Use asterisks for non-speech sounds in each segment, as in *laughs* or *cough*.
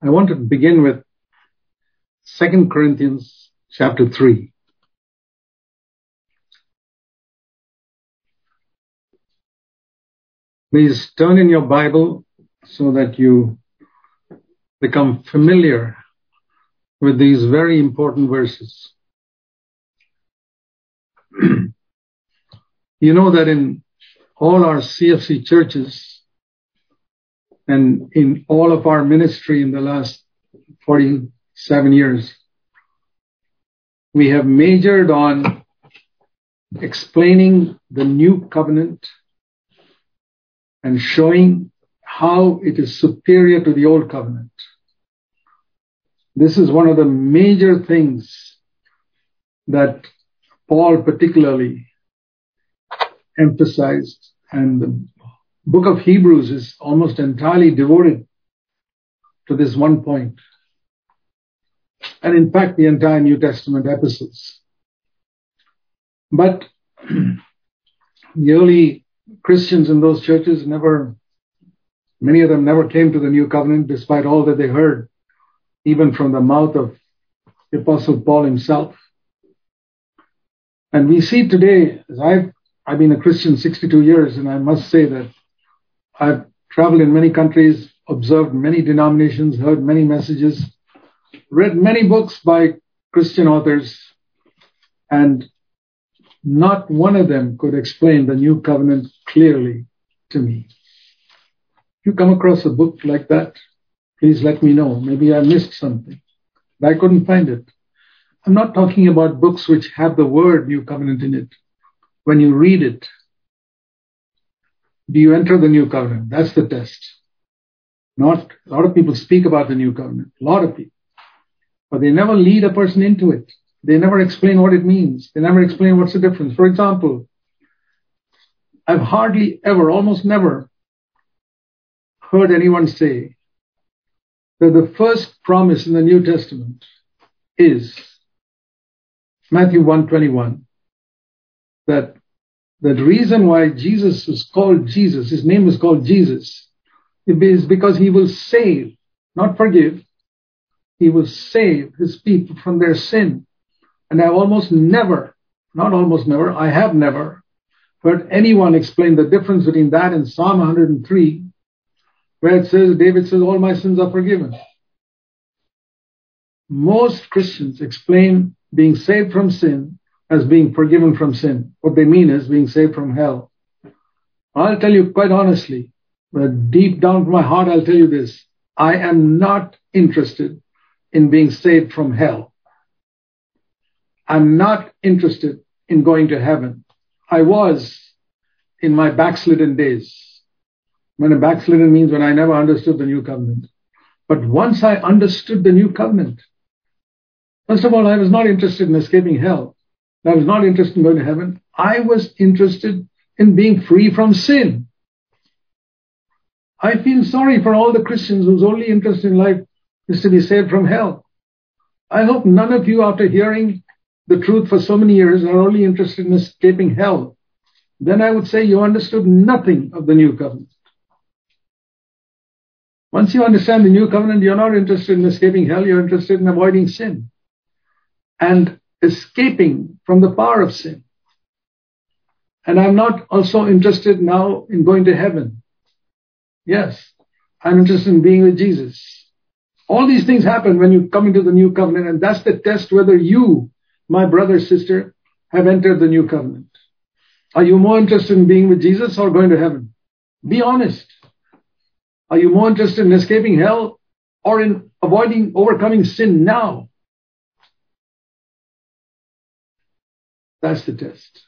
I want to begin with 2 Corinthians chapter 3. Please turn in your Bible so that you become familiar with these very important verses. *clears throat* you know that in all our CFC churches and in all of our ministry in the last 47 years, we have majored on explaining the new covenant and showing how it is superior to the old covenant. This is one of the major things that Paul particularly emphasized, and the book of Hebrews is almost entirely devoted to this one point. And in fact, the entire New Testament epistles. But *clears throat* the early Christians in those churches never, many of them never came to the new covenant despite all that they heard, even from the mouth of the apostle Paul himself. And we see today, as I've, I've been a Christian 62 years, and I must say that I've traveled in many countries, observed many denominations, heard many messages, read many books by Christian authors, and not one of them could explain the new covenant clearly to me. If you come across a book like that, please let me know. Maybe I missed something. But I couldn't find it. I'm not talking about books which have the word new covenant in it. When you read it, do you enter the new covenant? That's the test. Not a lot of people speak about the new covenant, a lot of people, but they never lead a person into it. They never explain what it means. They never explain what's the difference. For example, I've hardly ever, almost never, heard anyone say that the first promise in the New Testament is Matthew 121 that the reason why Jesus was called Jesus, his name was called Jesus, is because he will save, not forgive. He will save his people from their sin. And I've almost never, not almost never, I have never heard anyone explain the difference between that and Psalm 103, where it says, David says, all my sins are forgiven. Most Christians explain being saved from sin as being forgiven from sin. What they mean is being saved from hell. I'll tell you quite honestly, but deep down from my heart, I'll tell you this. I am not interested in being saved from hell. I'm not interested in going to heaven. I was in my backslidden days. When a backslidden means when I never understood the new covenant. But once I understood the new covenant, first of all, I was not interested in escaping hell. I was not interested in going to heaven. I was interested in being free from sin. I feel sorry for all the Christians whose only interest in life is to be saved from hell. I hope none of you, after hearing the truth for so many years, are only interested in escaping hell. Then I would say you understood nothing of the new covenant. Once you understand the new covenant, you're not interested in escaping hell, you're interested in avoiding sin and escaping from the power of sin. And I'm not also interested now in going to heaven. Yes, I'm interested in being with Jesus. All these things happen when you come into the new covenant, and that's the test whether you, my brother, sister, have entered the new covenant. Are you more interested in being with Jesus or going to heaven? Be honest. Are you more interested in escaping hell or in avoiding overcoming sin now? That's the test.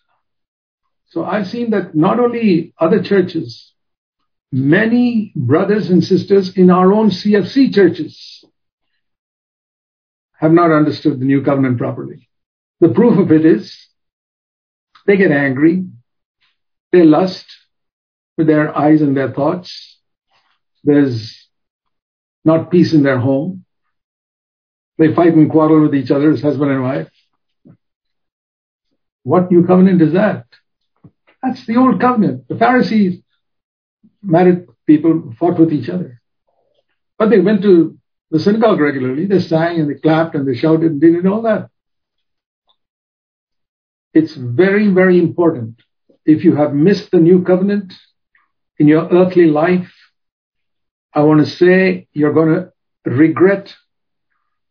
So I've seen that not only other churches, many brothers and sisters in our own CFC churches have not understood the new covenant properly. The proof of it is they get angry, they lust with their eyes and their thoughts. There's not peace in their home. They fight and quarrel with each other as husband and wife. What new covenant is that? That's the old covenant. The Pharisees married people fought with each other. But they went to the synagogue regularly. They sang and they clapped and they shouted and did all that. It's very, very important. If you have missed the new covenant in your earthly life, I want to say you're going to regret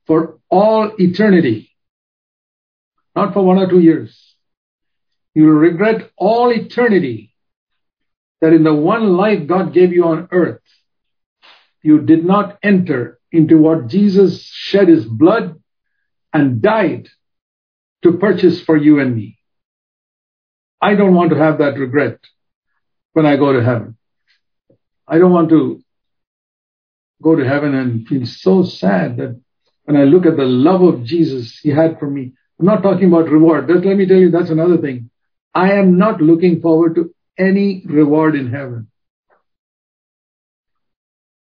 for all eternity, not for one or two years. You will regret all eternity that in the one life God gave you on earth, you did not enter into what Jesus shed his blood and died to purchase for you and me. I don't want to have that regret when I go to heaven. I don't want to go to heaven and feel so sad that when I look at the love of Jesus he had for me, I'm not talking about reward. Just let me tell you, that's another thing. I am not looking forward to any reward in heaven.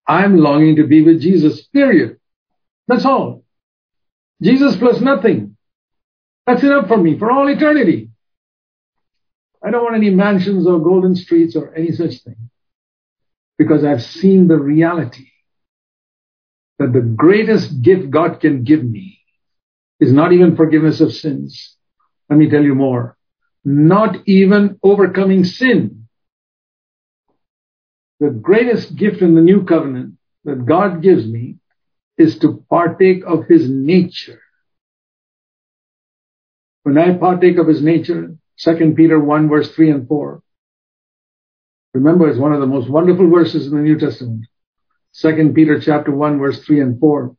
I'm longing to be with Jesus, period. That's all. Jesus plus nothing. That's enough for me for all eternity. I don't want any mansions or golden streets or any such thing. Because I've seen the reality that the greatest gift God can give me is not even forgiveness of sins. Let me tell you more. Not even overcoming sin. The greatest gift in the new covenant that God gives me is to partake of his nature. When I partake of his nature, 2 Peter 1 verse 3 and 4. Remember, it's one of the most wonderful verses in the New Testament. 2 Peter chapter 1 verse 3 and 4.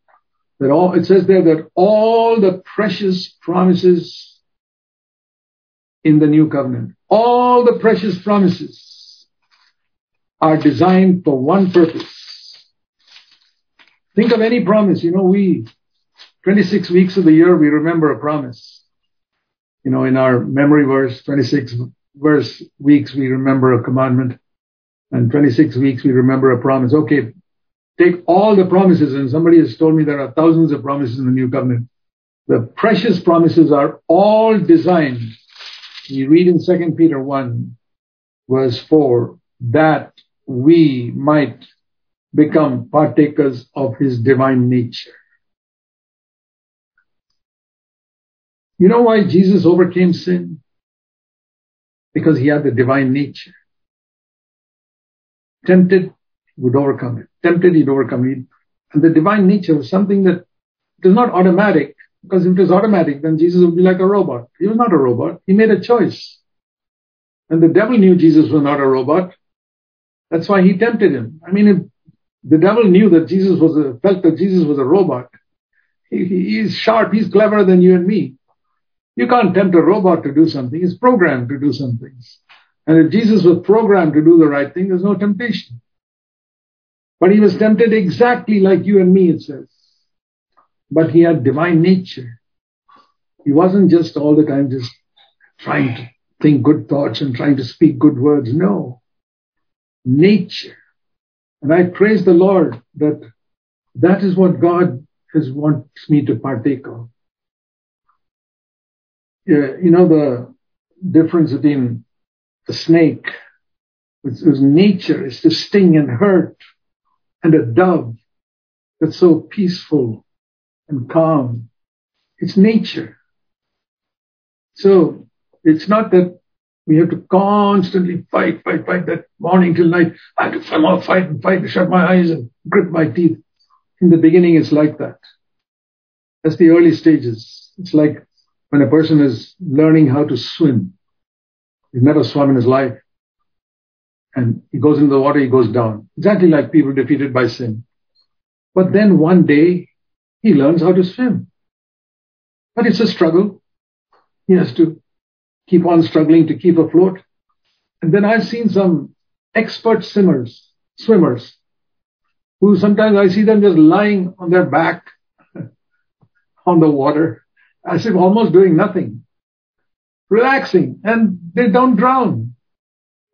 That all, it says there that all the precious promises in the new covenant, all the precious promises are designed for one purpose. Think of any promise. You know, we, 26 weeks of the year, we remember a promise you know, in our memory verse, 26 verse weeks, we remember a commandment. And 26 weeks, we remember a promise. Okay, take all the promises. And somebody has told me there are thousands of promises in the new covenant. The precious promises are all designed. You read in 2 Peter 1 verse 4 that we might become partakers of his divine nature. You know why Jesus overcame sin? Because he had the divine nature. Tempted, would overcome it. Tempted, he'd overcome it. And the divine nature was something that is not automatic, because if it was automatic, then Jesus would be like a robot. He was not a robot. He made a choice. And the devil knew Jesus was not a robot. That's why he tempted him. I mean, if the devil knew that Jesus was a, felt that Jesus was a robot, he, he's sharp, he's cleverer than you and me. You can't tempt a robot to do something. He's programmed to do some things. And if Jesus was programmed to do the right thing, there's no temptation. But he was tempted exactly like you and me, it says. But he had divine nature. He wasn't just all the time just trying to think good thoughts and trying to speak good words. No. Nature. And I praise the Lord that that is what God has wants me to partake of Yeah, you know the difference between a snake, whose nature is to sting and hurt, and a dove that's so peaceful and calm. It's nature. So it's not that we have to constantly fight, fight, fight that morning till night. I have to somehow fight and fight, shut my eyes and grip my teeth. In the beginning, it's like that. That's the early stages. It's like when a person is learning how to swim, he's never swum in his life, and he goes into the water, he goes down. Exactly like people defeated by sin. But then one day, he learns how to swim. But it's a struggle. He has to keep on struggling to keep afloat. And then I've seen some expert swimmers, swimmers, who sometimes I see them just lying on their back *laughs* on the water as if almost doing nothing, relaxing, and they don't drown.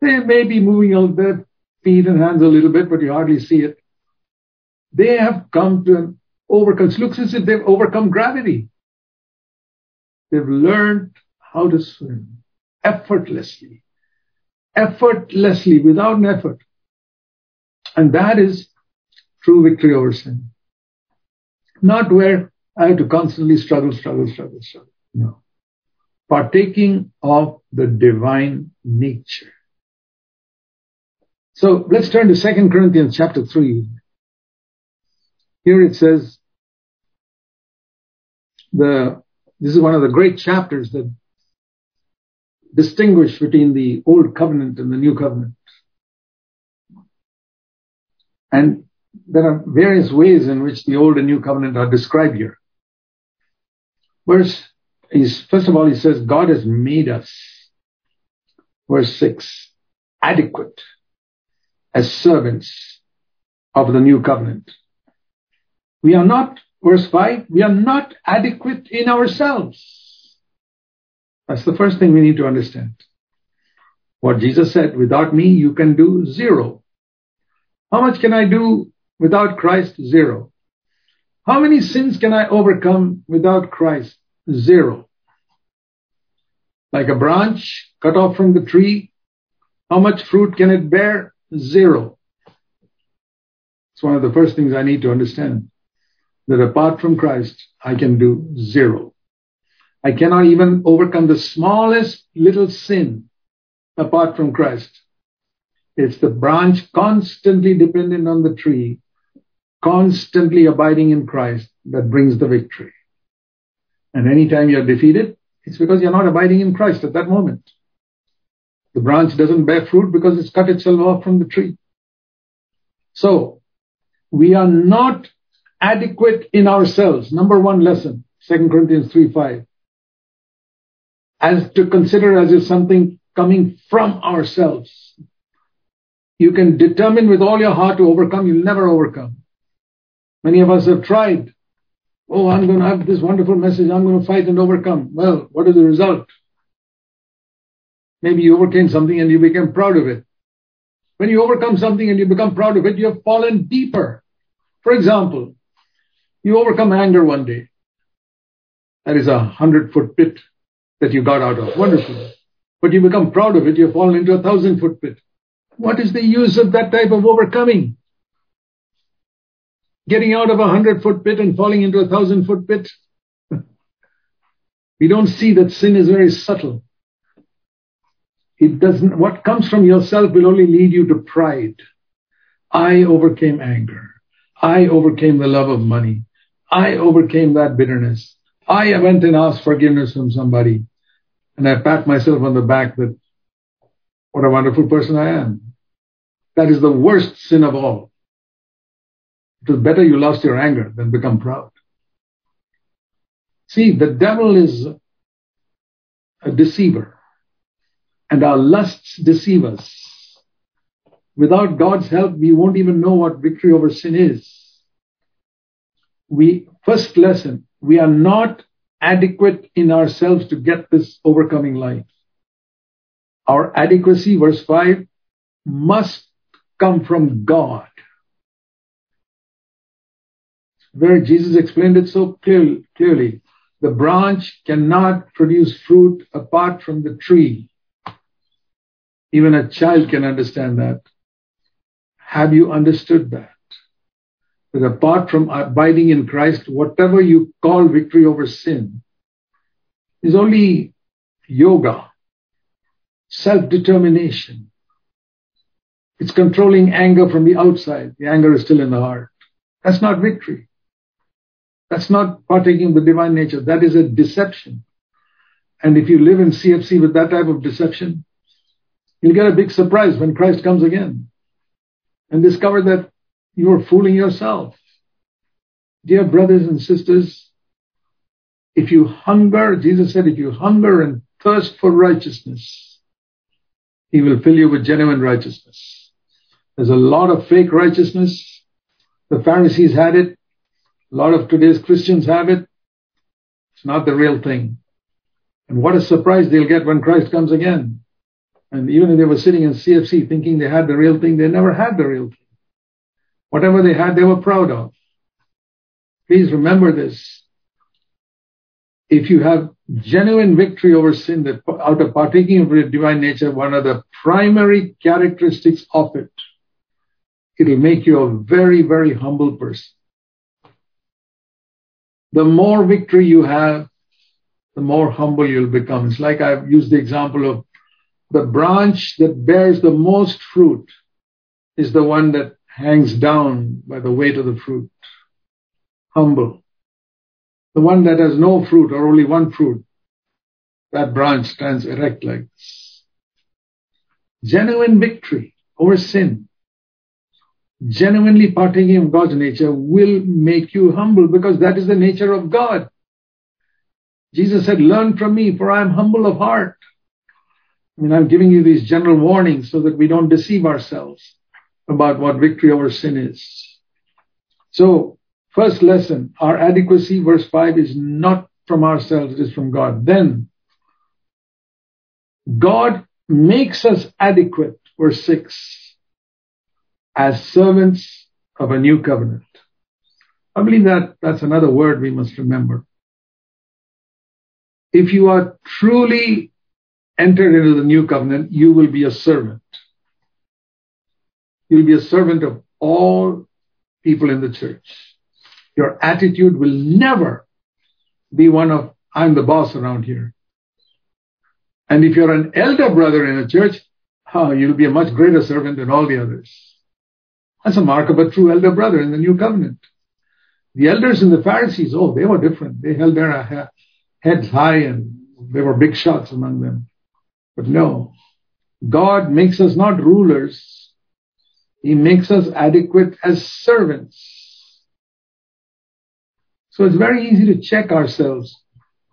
They may be moving out their feet and hands a little bit, but you hardly see it. They have come to overcome. It looks as if they've overcome gravity. They've learned how to swim effortlessly, effortlessly, without an effort. And that is true victory over sin. Not where I have to constantly struggle, struggle, struggle, struggle. No. Partaking of the divine nature. So let's turn to 2 Corinthians chapter 3. Here it says, the, this is one of the great chapters that distinguish between the old covenant and the new covenant. And there are various ways in which the old and new covenant are described here. Verse, is, first of all, he says, God has made us, verse 6, adequate as servants of the new covenant. We are not, verse 5, we are not adequate in ourselves. That's the first thing we need to understand. What Jesus said, without me, you can do zero. How much can I do without Christ? Zero. How many sins can I overcome without Christ? Zero. Like a branch cut off from the tree, how much fruit can it bear? Zero. It's one of the first things I need to understand. That apart from Christ, I can do zero. I cannot even overcome the smallest little sin apart from Christ. It's the branch constantly dependent on the tree, constantly abiding in Christ that brings the victory. And anytime you're defeated, it's because you're not abiding in Christ at that moment. The branch doesn't bear fruit because it's cut itself off from the tree. So, we are not adequate in ourselves. Number one lesson, 2 Corinthians 3 5. As to consider as if something coming from ourselves. You can determine with all your heart to overcome, you'll never overcome. Many of us have tried. Oh, I'm going to have this wonderful message. I'm going to fight and overcome. Well, what is the result? Maybe you overcame something and you became proud of it. When you overcome something and you become proud of it, you have fallen deeper. For example, you overcome anger one day. That is a hundred foot pit that you got out of. Wonderful. But you become proud of it, you fallen into a thousand foot pit. What is the use of that type of overcoming? Getting out of a hundred foot pit and falling into a thousand foot pit? *laughs* we don't see that sin is very subtle. It doesn't, what comes from yourself will only lead you to pride. I overcame anger. I overcame the love of money. I overcame that bitterness. I went and asked forgiveness from somebody. And I pat myself on the back that what a wonderful person I am. That is the worst sin of all. It was better you lost your anger than become proud. See, the devil is a deceiver, and our lusts deceive us. Without God's help, we won't even know what victory over sin is. We, first lesson, we are not adequate in ourselves to get this overcoming life. Our adequacy, verse 5, must come from God. Where Jesus explained it so clear, clearly. The branch cannot produce fruit apart from the tree. Even a child can understand that. Have you understood that? That apart from abiding in Christ, whatever you call victory over sin is only yoga self-determination. It's controlling anger from the outside. The anger is still in the heart. That's not victory. That's not partaking of the divine nature. That is a deception. And if you live in CFC with that type of deception, you'll get a big surprise when Christ comes again and discover that you are fooling yourself. Dear brothers and sisters, if you hunger, Jesus said, if you hunger and thirst for righteousness, he will fill you with genuine righteousness. There's a lot of fake righteousness. The Pharisees had it. A lot of today's Christians have it. It's not the real thing. And what a surprise they'll get when Christ comes again. And even if they were sitting in CFC thinking they had the real thing, they never had the real thing. Whatever they had, they were proud of. Please remember this. If you have genuine victory over sin that out of partaking of the divine nature, one of the primary characteristics of it, it'll make you a very, very humble person. the more victory you have, the more humble you'll become. It's like I've used the example of the branch that bears the most fruit is the one that hangs down by the weight of the fruit. Humble. The one that has no fruit or only one fruit, that branch stands erect like this. Genuine victory over sin, genuinely partaking of God's nature will make you humble because that is the nature of God. Jesus said, Learn from me, for I am humble of heart. I mean, I'm giving you these general warnings so that we don't deceive ourselves about what victory over sin is. So, first lesson, our adequacy, verse 5, is not from ourselves, it is from God. Then, God makes us adequate, verse 6, as servants of a new covenant. I believe that that's another word we must remember. If you are truly entered into the new covenant, you will be a servant. You'll be a servant of all people in the church. Your attitude will never be one of, I'm the boss around here. And if you're an elder brother in a church, you'll be a much greater servant than all the others. That's a mark of a true elder brother in the new covenant. The elders and the Pharisees, oh, they were different. They held their uh, heads high and they were big shots among them. But no, God makes us not rulers. He makes us adequate as servants. So it's very easy to check ourselves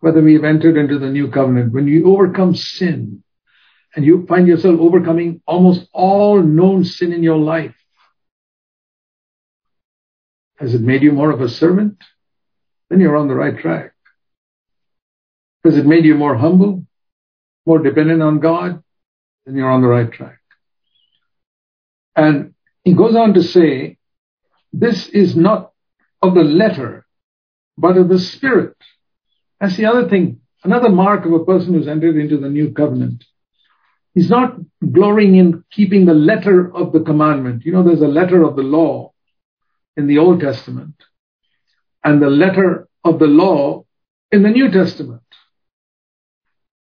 whether we have entered into the new covenant. When you overcome sin and you find yourself overcoming almost all known sin in your life, has it made you more of a servant? Then you're on the right track. Has it made you more humble, more dependent on God? Then you're on the right track. And he goes on to say, this is not of the letter, but of the spirit. That's the other thing, another mark of a person who's entered into the new covenant. He's not glorying in keeping the letter of the commandment. You know, there's a letter of the law in the Old Testament and the letter of the law in the New Testament,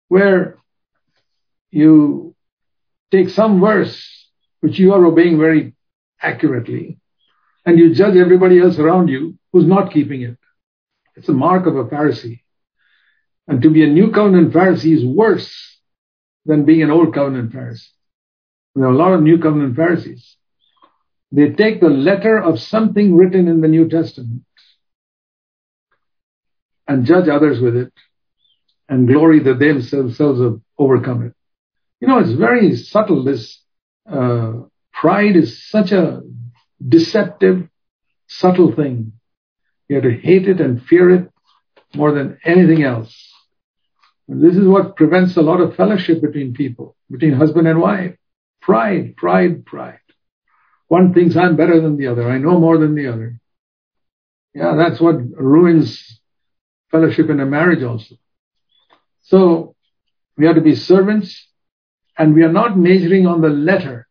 where you take some verse which you are obeying very accurately and you judge everybody else around you who's not keeping it. It's a mark of a Pharisee. And to be a new covenant Pharisee is worse than being an old covenant Pharisee. There are a lot of new covenant Pharisees. They take the letter of something written in the New Testament and judge others with it and glory that they themselves have overcome it. You know, it's very subtle. This uh, pride is such a deceptive, subtle thing. You have to hate it and fear it more than anything else. And this is what prevents a lot of fellowship between people, between husband and wife. Pride, pride, pride. One thinks I'm better than the other. I know more than the other. Yeah, that's what ruins fellowship in a marriage also. So we have to be servants and we are not measuring on the letter.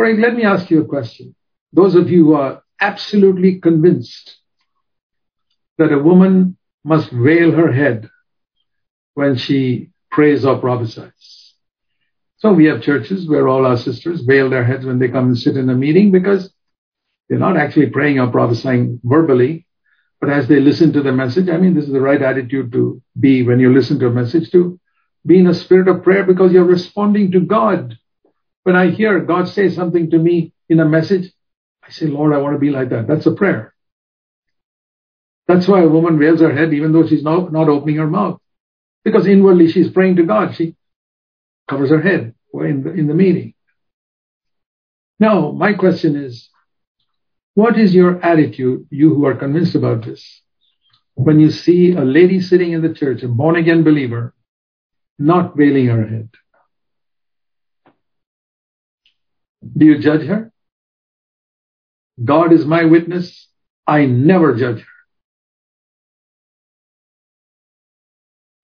For let me ask you a question. Those of you who are absolutely convinced that a woman must veil her head when she prays or prophesies. So we have churches where all our sisters veil their heads when they come and sit in a meeting because they're not actually praying or prophesying verbally, but as they listen to the message, I mean, this is the right attitude to be when you listen to a message to be in a spirit of prayer because you're responding to God. When I hear God say something to me in a message, I say, Lord, I want to be like that. That's a prayer. That's why a woman veils her head even though she's not, not opening her mouth. Because inwardly she's praying to God. She covers her head in the, in the meeting. Now, my question is, what is your attitude, you who are convinced about this, when you see a lady sitting in the church, a born again believer, not veiling her head? Do you judge her? God is my witness. I never judge her.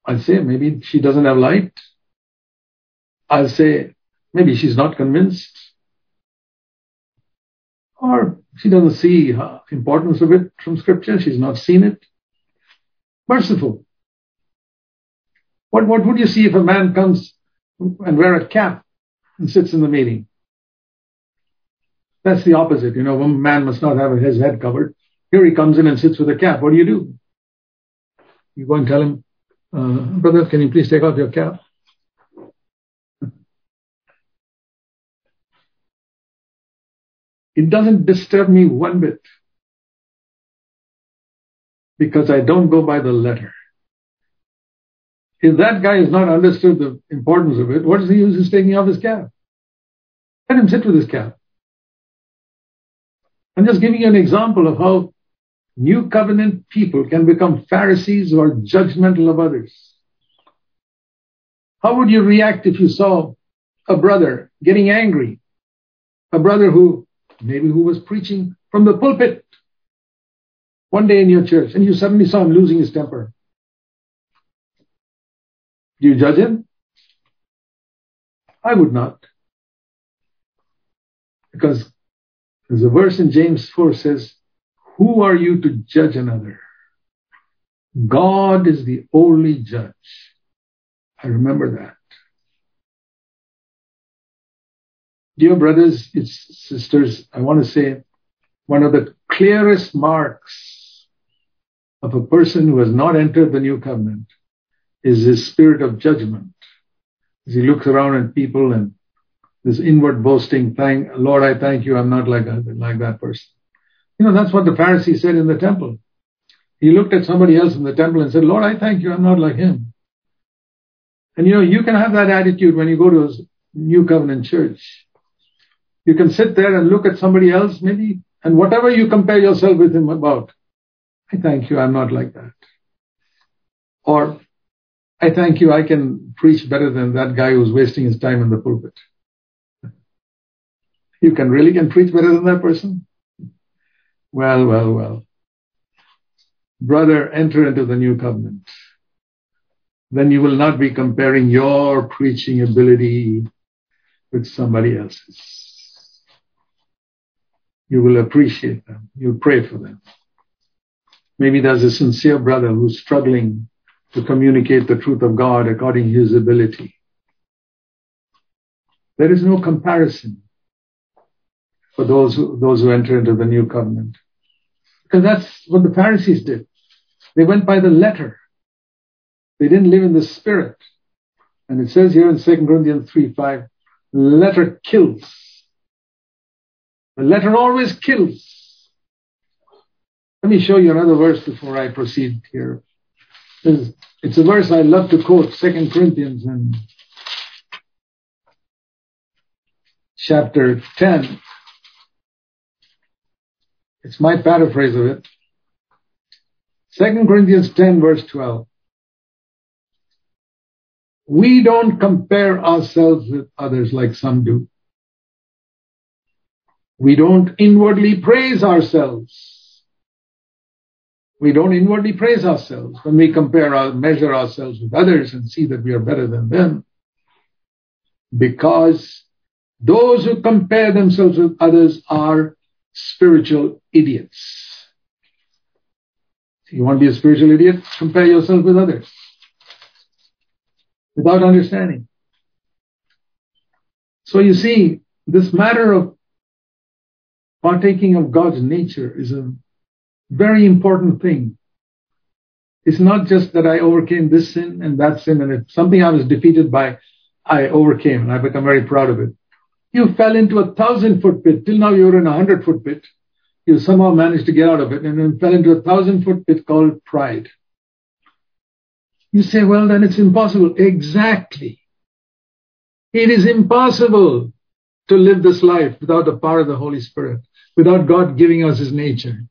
I'll say maybe she doesn't have light. I'll say maybe she's not convinced. Or she doesn't see the importance of it from scripture. She's not seen it. Merciful. What, what would you see if a man comes and wear a cap and sits in the meeting? That's the opposite. You know, a man must not have his head covered. Here he comes in and sits with a cap. What do you do? You go and tell him, uh, brother, can you please take off your cap? It doesn't disturb me one bit because I don't go by the letter. If that guy has not understood the importance of it, what is does he use is taking off his cap? Let him sit with his cap. I'm just giving you an example of how new covenant people can become Pharisees or judgmental of others. How would you react if you saw a brother getting angry? A brother who maybe who was preaching from the pulpit one day in your church and you suddenly saw him losing his temper. Do you judge him? I would not. Because a verse in James 4 says, Who are you to judge another? God is the only judge. I remember that. Dear brothers and sisters, I want to say one of the clearest marks of a person who has not entered the new covenant is his spirit of judgment. As he looks around at people and this inward boasting, thank Lord, I thank you, I'm not like, like that person. You know, that's what the Pharisee said in the temple. He looked at somebody else in the temple and said, Lord, I thank you, I'm not like him. And you know, you can have that attitude when you go to a new covenant church. You can sit there and look at somebody else, maybe, and whatever you compare yourself with him about, I thank you, I'm not like that. Or, I thank you, I can preach better than that guy who's wasting his time in the pulpit. You can really can preach better than that person? Well, well, well. Brother, enter into the new covenant. Then you will not be comparing your preaching ability with somebody else's you will appreciate them. You'll pray for them. Maybe there's a sincere brother who's struggling to communicate the truth of God according to his ability. There is no comparison for those who, those who enter into the new covenant. Because that's what the Pharisees did. They went by the letter. They didn't live in the spirit. And it says here in 2 Corinthians 3 5, letter kills. The letter always kills. Let me show you another verse before I proceed here. It's a verse I love to quote, 2 Corinthians and chapter 10. It's my paraphrase of it. 2 Corinthians 10 verse 12. We don't compare ourselves with others like some do. We don't inwardly praise ourselves. We don't inwardly praise ourselves when we compare our, measure ourselves with others and see that we are better than them. Because those who compare themselves with others are spiritual idiots. you want to be a spiritual idiot? Compare yourself with others without understanding. So you see, this matter of partaking of God's nature is a very important thing. It's not just that I overcame this sin and that sin, and it's something I was defeated by, I overcame, and I become very proud of it. You fell into a thousand foot pit. Till now you were in a hundred foot pit. You somehow managed to get out of it and then fell into a thousand foot pit called pride. You say, well, then it's impossible. Exactly. It is impossible to live this life without the power of the Holy Spirit without God giving us his nature.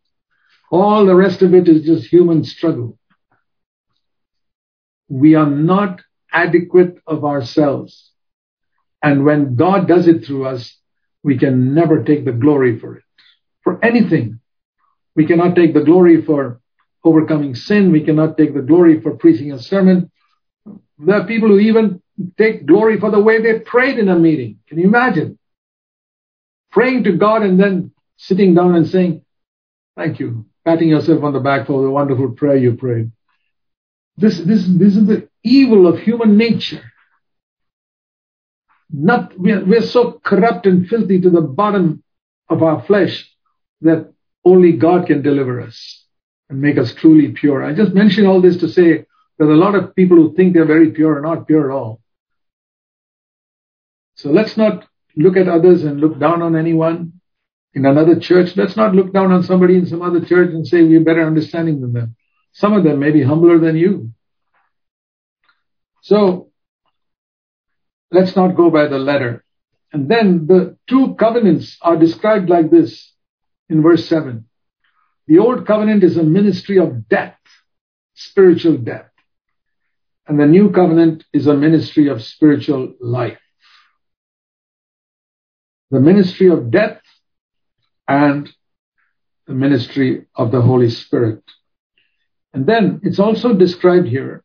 All the rest of it is just human struggle. We are not adequate of ourselves. And when God does it through us, we can never take the glory for it. For anything. We cannot take the glory for overcoming sin. We cannot take the glory for preaching a sermon. There are people who even take glory for the way they prayed in a meeting. Can you imagine? Praying to God and then sitting down and saying, Thank you, patting yourself on the back for the wonderful prayer you prayed. This, this, this is the evil of human nature. Not, we're, we're so corrupt and filthy to the bottom of our flesh that only God can deliver us and make us truly pure. I just mention all this to say that a lot of people who think they're very pure are not pure at all. So let's not look at others and look down on anyone in another church. Let's not look down on somebody in some other church and say we're better understanding than them. Some of them may be humbler than you. So let's not go by the letter. And then the two covenants are described like this in verse 7. The old covenant is a ministry of death, spiritual death. And the new covenant is a ministry of spiritual life. The ministry of death and the ministry of the Holy Spirit. And then it's also described here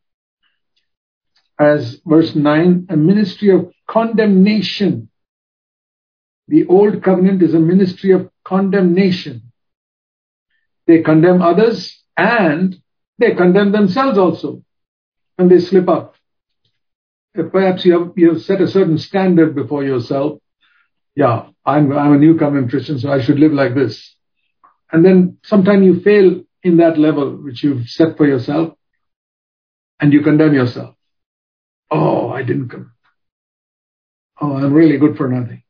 as verse 9, a ministry of condemnation. The old covenant is a ministry of condemnation. They condemn others and they condemn themselves also when they slip up. Perhaps you have, you have set a certain standard before yourself. Yeah, I'm, I'm a new covenant Christian, so I should live like this. And then sometime you fail in that level which you've set for yourself and you condemn yourself. Oh, I didn't come. Oh, I'm really good for nothing.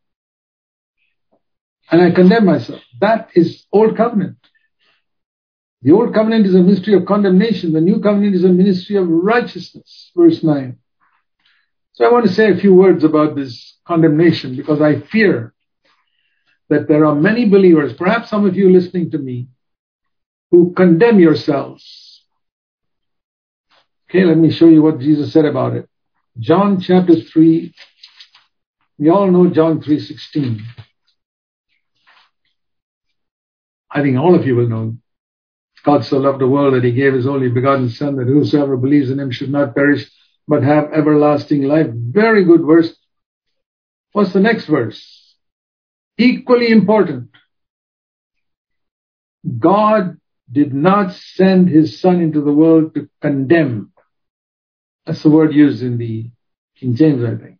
And I condemn myself. That is old covenant. The old covenant is a ministry of condemnation. The new covenant is a ministry of righteousness. Verse 9. So I want to say a few words about this condemnation because I fear that there are many believers, perhaps some of you listening to me, who condemn yourselves. Okay, let me show you what Jesus said about it. John chapter 3, we all know John 3.16. I think all of you will know. God so loved the world that he gave his only begotten Son, that whosoever believes in him should not perish, but have everlasting life. Very good verse. What's the next verse? Equally important. God did not send his Son into the world to condemn, that's the word used in the King James, I think.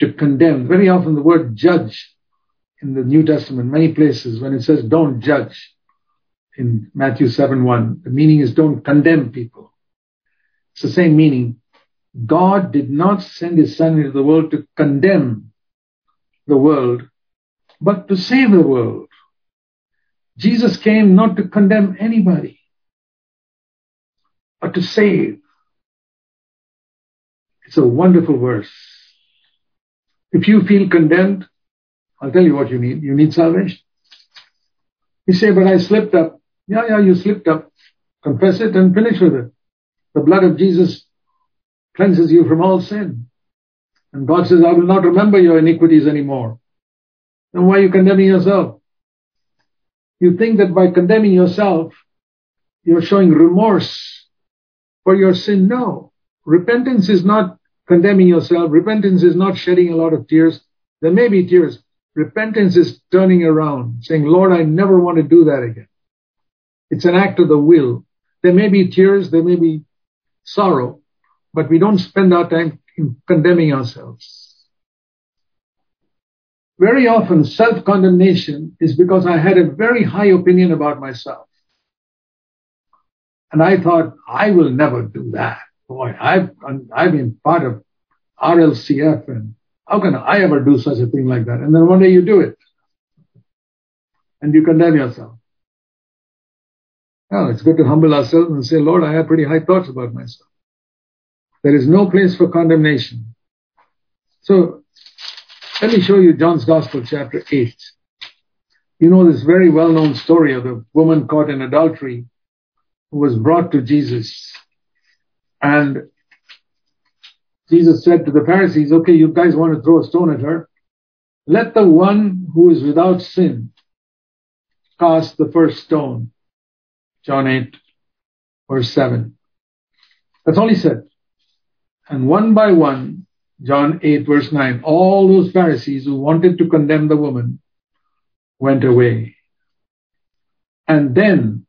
To condemn. Very often the word judge in the New Testament, many places, when it says don't judge in Matthew 7 1, the meaning is don't condemn people. It's the same meaning. God did not send his son into the world to condemn the world, but to save the world. Jesus came not to condemn anybody, but to save. It's a wonderful verse. If you feel condemned, I'll tell you what you need. You need salvation. You say, but I slipped up. Yeah, yeah, you slipped up. Confess it and finish with it. The blood of Jesus cleanses you from all sin. And God says, I will not remember your iniquities anymore. Then why are you condemning yourself? You think that by condemning yourself, you're showing remorse for your sin. No. Repentance is not condemning yourself. Repentance is not shedding a lot of tears. There may be tears. Repentance is turning around, saying, Lord, I never want to do that again. It's an act of the will. There may be tears, there may be sorrow, but we don't spend our time in condemning ourselves. Very often, self condemnation is because I had a very high opinion about myself. And I thought, I will never do that boy, I've, I've been part of RLCF and how can I ever do such a thing like that? And then one day you do it and you condemn yourself. Now, it's good to humble ourselves and say, Lord, I have pretty high thoughts about myself. There is no place for condemnation. So, let me show you John's Gospel, chapter 8. You know this very well known story of the woman caught in adultery who was brought to Jesus and Jesus said to the Pharisees, okay, you guys want to throw a stone at her? Let the one who is without sin cast the first stone. John 8, verse 7. That's all he said. And one by one, John 8, verse 9, all those Pharisees who wanted to condemn the woman went away. And then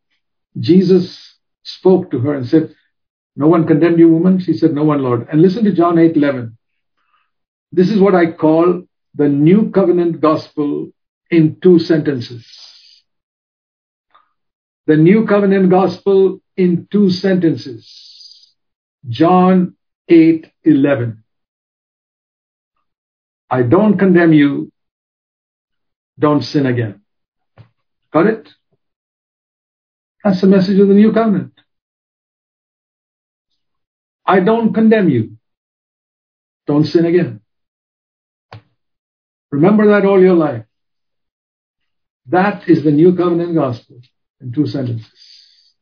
Jesus spoke to her and said, No one condemned you, woman? She said, No one, Lord. And listen to John 8 11. This is what I call the new covenant gospel in two sentences. The new covenant gospel in two sentences. John 8 11. I don't condemn you. Don't sin again. Got it? That's the message of the new covenant. I don't condemn you. Don't sin again. Remember that all your life. That is the new covenant gospel in two sentences.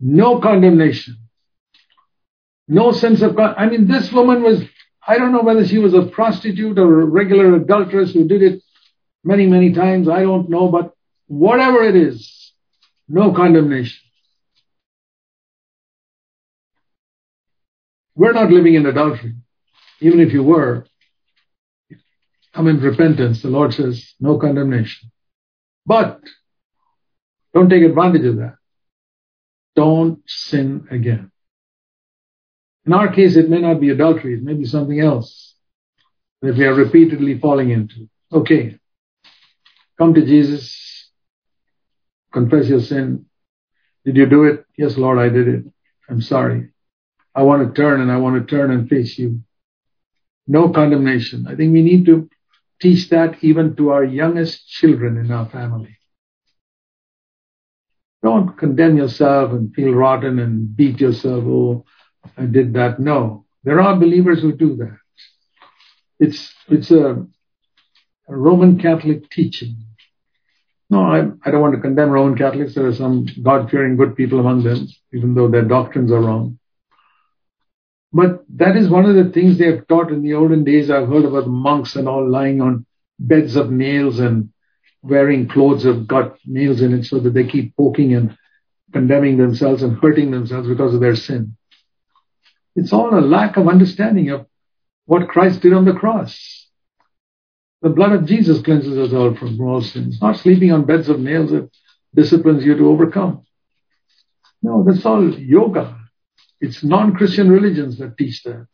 No condemnation. No sense of, I mean, this woman was, I don't know whether she was a prostitute or a regular adulteress who did it many, many times. I don't know, but whatever it is, no condemnation. We're not living in adultery. Even if you were, come in repentance. The Lord says, no condemnation. But don't take advantage of that. Don't sin again. In our case, it may not be adultery, it may be something else that we are repeatedly falling into. Okay. Come to Jesus. Confess your sin. Did you do it? Yes, Lord, I did it. I'm sorry. I want to turn and I want to turn and face you. No condemnation. I think we need to teach that even to our youngest children in our family. Don't condemn yourself and feel rotten and beat yourself. Oh, I did that. No, there are believers who do that. It's it's a, a Roman Catholic teaching. No, I, I don't want to condemn Roman Catholics. There are some God-fearing good people among them, even though their doctrines are wrong. But that is one of the things they have taught in the olden days. I've heard about monks and all lying on beds of nails and wearing clothes have got nails in it so that they keep poking and condemning themselves and hurting themselves because of their sin. It's all a lack of understanding of what Christ did on the cross. The blood of Jesus cleanses us all from all sins, not sleeping on beds of nails that disciplines you to overcome. No, that's all yoga. It's non Christian religions that teach that.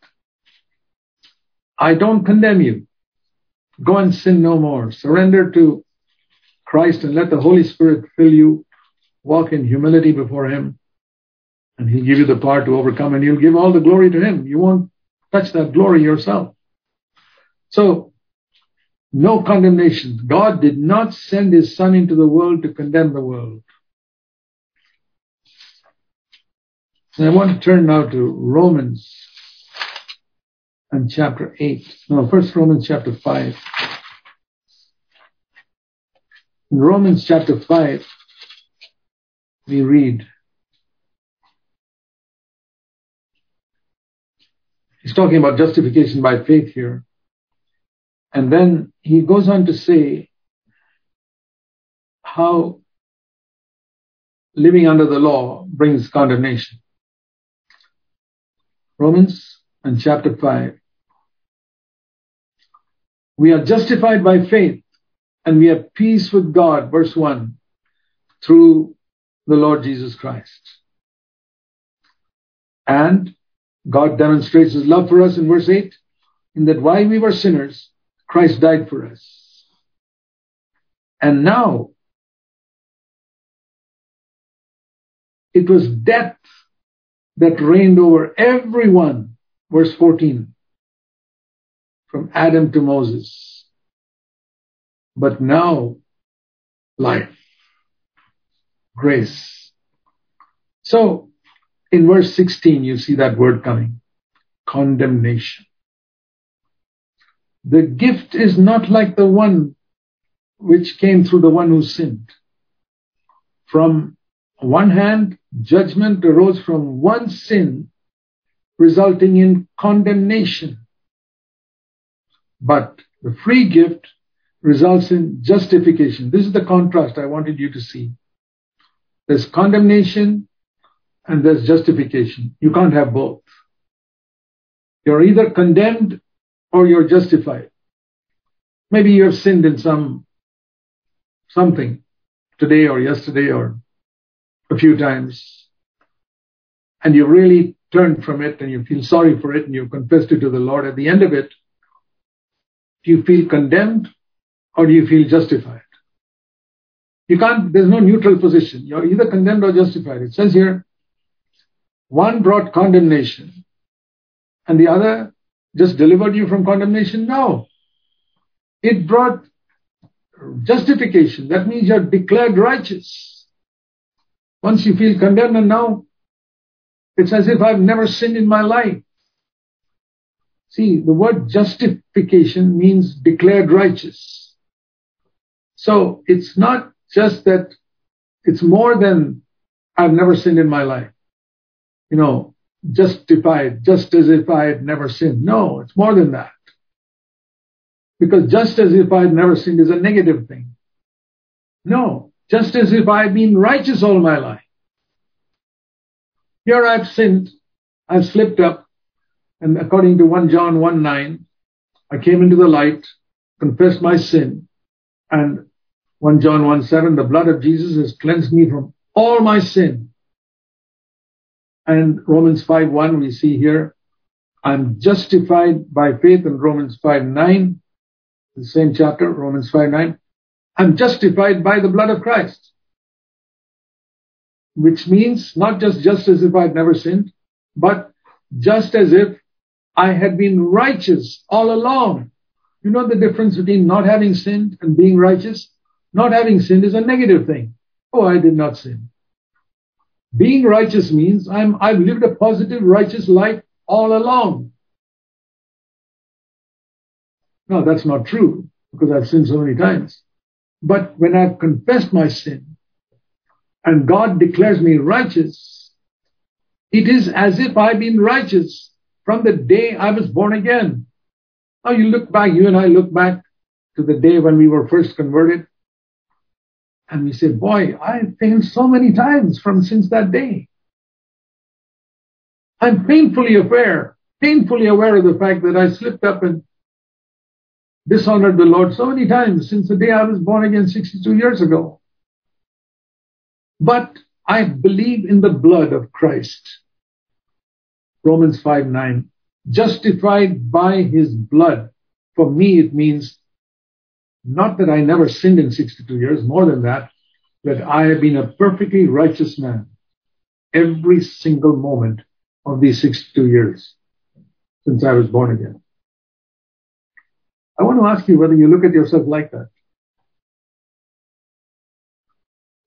I don't condemn you. Go and sin no more. Surrender to Christ and let the Holy Spirit fill you. Walk in humility before Him and he'll give you the power to overcome and you'll give all the glory to him. You won't touch that glory yourself. So, no condemnation. God did not send his son into the world to condemn the world. And I want to turn now to Romans and chapter 8. No, first Romans chapter 5. In Romans chapter 5, we read, He's talking about justification by faith here. And then he goes on to say how living under the law brings condemnation. Romans and chapter 5. We are justified by faith and we have peace with God, verse 1, through the Lord Jesus Christ. And God demonstrates his love for us in verse 8, in that while we were sinners, Christ died for us. And now, it was death that reigned over everyone. Verse 14, from Adam to Moses. But now, life, grace. So, in verse 16, you see that word coming condemnation. The gift is not like the one which came through the one who sinned. From one hand, judgment arose from one sin, resulting in condemnation. But the free gift results in justification. This is the contrast I wanted you to see. There's condemnation and there's justification. You can't have both. You're either condemned or you're justified. Maybe you have sinned in some something today or yesterday or a few times, and you really turn from it and you feel sorry for it and you confessed it to the Lord, at the end of it, do you feel condemned or do you feel justified? You can't, there's no neutral position. You're either condemned or justified. It says here, one brought condemnation and the other just delivered you from condemnation. No. It brought justification. That means you're declared righteous. Once you feel condemned and now it's as if I've never sinned in my life. See, the word justification means declared righteous. So it's not just that it's more than I've never sinned in my life. You know, justified, just as if I had never sinned. No, it's more than that. Because just as if I had never sinned is a negative thing. No, just as if I had been righteous all my life. Here I've sinned, I've slipped up, and according to 1 John 1 9, I came into the light, confessed my sin, and 1 John 1 7, the blood of Jesus has cleansed me from all my sin. And Romans 5 1, we see here, I'm justified by faith in Romans 5 9, the same chapter, Romans 5 9. I'm justified by the blood of Christ which means not just just as if I'd never sinned, but just as if I had been righteous all along. You know the difference between not having sinned and being righteous? Not having sinned is a negative thing. Oh, I did not sin. Being righteous means I'm, I've lived a positive, righteous life all along. No, that's not true because I've sinned so many times. But when I've confessed my sin, and God declares me righteous, it is as if I've been righteous from the day I was born again. Now you look back, you and I look back to the day when we were first converted, and we say, boy, I've failed so many times from since that day. I'm painfully aware, painfully aware of the fact that I slipped up and dishonored the Lord so many times since the day I was born again 62 years ago. But I believe in the blood of Christ. Romans 5 9. Justified by his blood. For me, it means not that I never sinned in 62 years, more than that, that I have been a perfectly righteous man every single moment of these 62 years since I was born again. I want to ask you whether you look at yourself like that.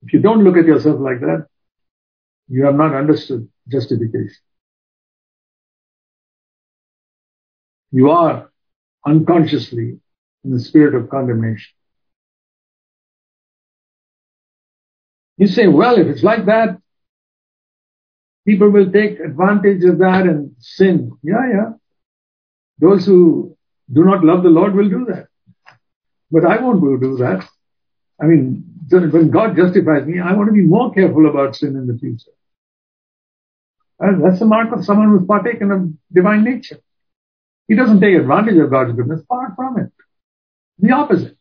If you don't look at yourself like that, you have not understood justification. You are unconsciously in the spirit of condemnation. You say, well, if it's like that, people will take advantage of that and sin. Yeah, yeah. Those who do not love the Lord will do that. But I won't do that. I mean, when God justifies me, I want to be more careful about sin in the future. And that's the mark of someone who's partaken of divine nature. He doesn't take advantage of God's goodness, far from it. The opposite.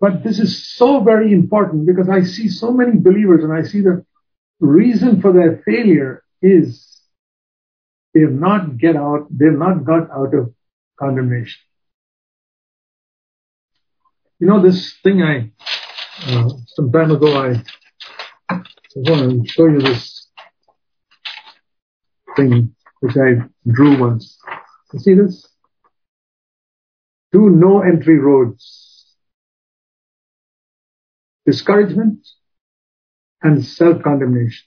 But this is so very important because I see so many believers and I see the reason for their failure is they have not get out, they have not got out of condemnation. You know this thing I, uh, some time ago I, I want to show you this thing which I drew once. You see this? Two no entry roads. Discouragement and self-condemnation.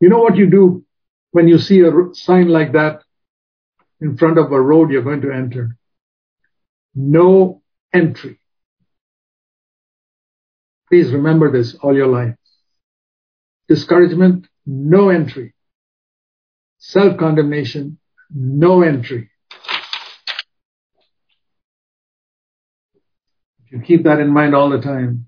You know what you do when you see a sign like that in front of a road you're going to enter? No entry. Please remember this all your life. Discouragement, no entry. Self-condemnation, no entry. If you keep that in mind all the time,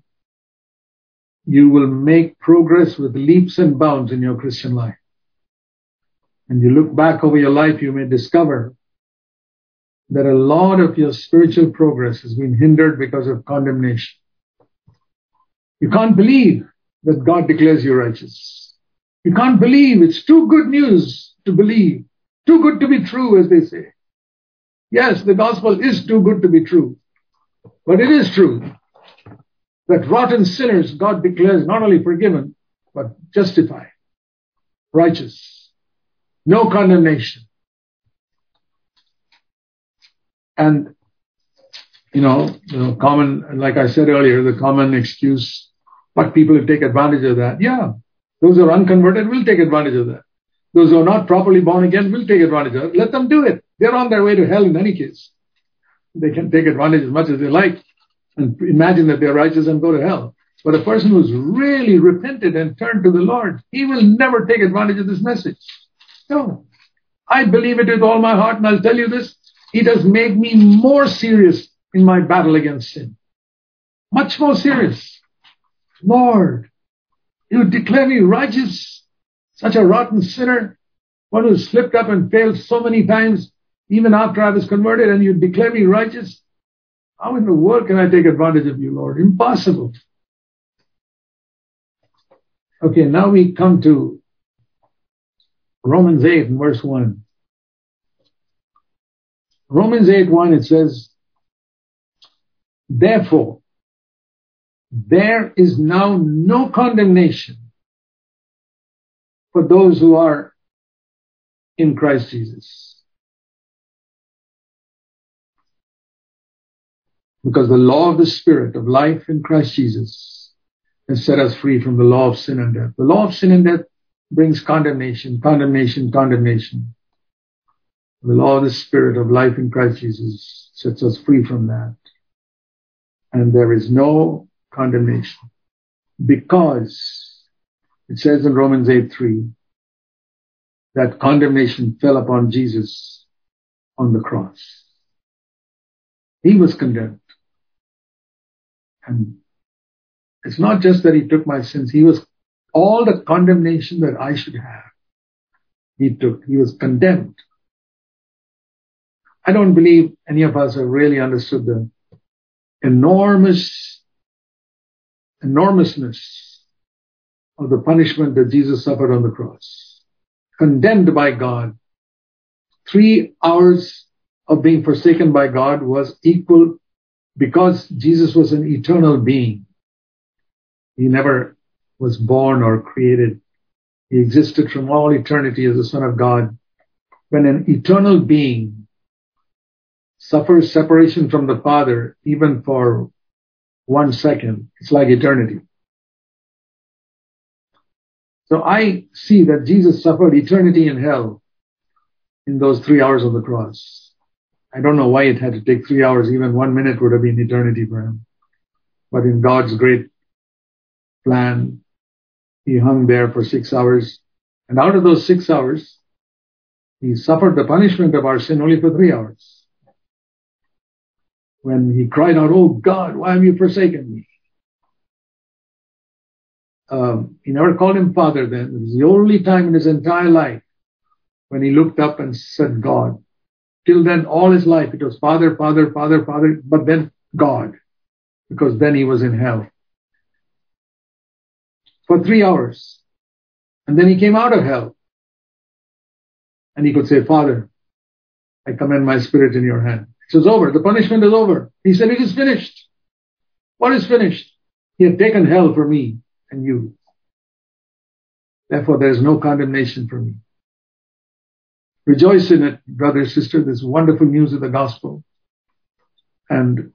you will make progress with leaps and bounds in your Christian life. And you look back over your life, you may discover that a lot of your spiritual progress has been hindered because of condemnation. You can't believe that God declares you righteous. You can't believe it's too good news to believe, too good to be true, as they say. Yes, the gospel is too good to be true, but it is true that rotten sinners God declares not only forgiven, but justified, righteous, no condemnation. And, you know, the common, like I said earlier, the common excuse, but people take advantage of that. Yeah. Those who are unconverted will take advantage of that. Those who are not properly born again will take advantage of it. Let them do it. They're on their way to hell in any case. They can take advantage as much as they like and imagine that they're righteous and go to hell. But a person who's really repented and turned to the Lord, he will never take advantage of this message. No. I believe it with all my heart, and I'll tell you this, it has made me more serious in my battle against sin. Much more serious. Lord, you declare me righteous, such a rotten sinner, one who slipped up and failed so many times, even after I was converted, and you declare me righteous? How in the world can I take advantage of you, Lord? Impossible. Okay, now we come to Romans 8 and verse 1. Romans 8 1, it says, Therefore, there is now no condemnation for those who are in Christ Jesus. Because the law of the Spirit of life in Christ Jesus has set us free from the law of sin and death. The law of sin and death brings condemnation, condemnation, condemnation. The law of the Spirit of life in Christ Jesus sets us free from that. And there is no condemnation. Because it says in Romans 8 3 that condemnation fell upon Jesus on the cross. He was condemned. And it's not just that he took my sins, he was all the condemnation that I should have. He took, he was condemned. I don't believe any of us have really understood the enormous, enormousness of the punishment that Jesus suffered on the cross. Condemned by God. Three hours of being forsaken by God was equal because Jesus was an eternal being. He never was born or created. He existed from all eternity as the Son of God. When an eternal being suffers separation from the Father, even for one second, it's like eternity. So I see that Jesus suffered eternity in hell in those three hours of the cross. I don't know why it had to take three hours. Even one minute would have been eternity for him. But in God's great plan, he hung there for six hours. And out of those six hours, he suffered the punishment of our sin only for three hours. When he cried out, Oh God, why have you forsaken me? Um, he never called him father then. It was the only time in his entire life when he looked up and said God. Till then, all his life, it was Father, Father, Father, Father, but then God, because then he was in hell for three hours. And then he came out of hell. And he could say, Father, I commend my spirit in your hand. It was over. The punishment is over. He said, it is finished. What is finished? He had taken hell for me and you. Therefore, there is no condemnation for me. Rejoice in it, brother, sister. This wonderful news of the gospel. And